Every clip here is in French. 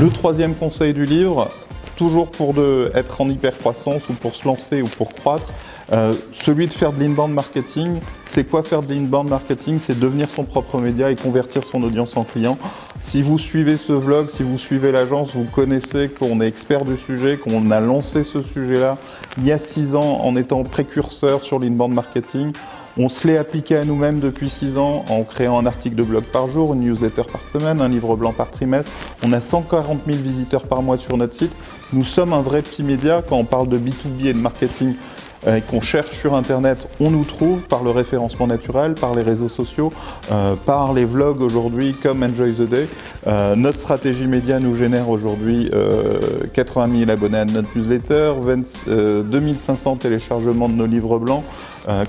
Le troisième conseil du livre, toujours pour être en hyper-croissance ou pour se lancer ou pour croître, euh, celui de faire de l'inbound marketing. C'est quoi faire de l'inbound marketing? C'est devenir son propre média et convertir son audience en client. Si vous suivez ce vlog, si vous suivez l'agence, vous connaissez qu'on est expert du sujet, qu'on a lancé ce sujet-là il y a six ans en étant précurseur sur l'inbound marketing. On se l'est appliqué à nous-mêmes depuis six ans en créant un article de blog par jour, une newsletter par semaine, un livre blanc par trimestre. On a 140 000 visiteurs par mois sur notre site. Nous sommes un vrai petit média quand on parle de B2B et de marketing et qu'on cherche sur Internet, on nous trouve par le référencement naturel, par les réseaux sociaux, euh, par les vlogs aujourd'hui comme Enjoy the Day. Euh, notre stratégie média nous génère aujourd'hui 80 000 abonnés à notre newsletter, 2500 téléchargements de nos livres blancs,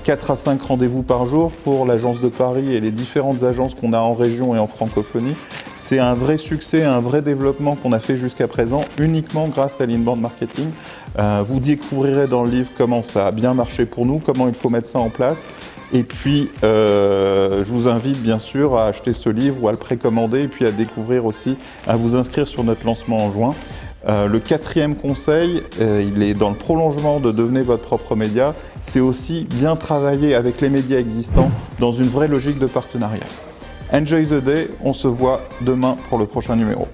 4 à 5 rendez-vous par jour pour l'agence de Paris et les différentes agences qu'on a en région et en francophonie. C'est un vrai succès, un vrai développement qu'on a fait jusqu'à présent uniquement grâce à l'inbound marketing. Euh, vous découvrirez dans le livre comment ça a bien marché pour nous, comment il faut mettre ça en place. Et puis, euh, je vous invite bien sûr à acheter ce livre ou à le précommander et puis à découvrir aussi, à vous inscrire sur notre lancement en juin. Euh, le quatrième conseil, il est dans le prolongement de devenir votre propre média, c'est aussi bien travailler avec les médias existants dans une vraie logique de partenariat. Enjoy the day, on se voit demain pour le prochain numéro.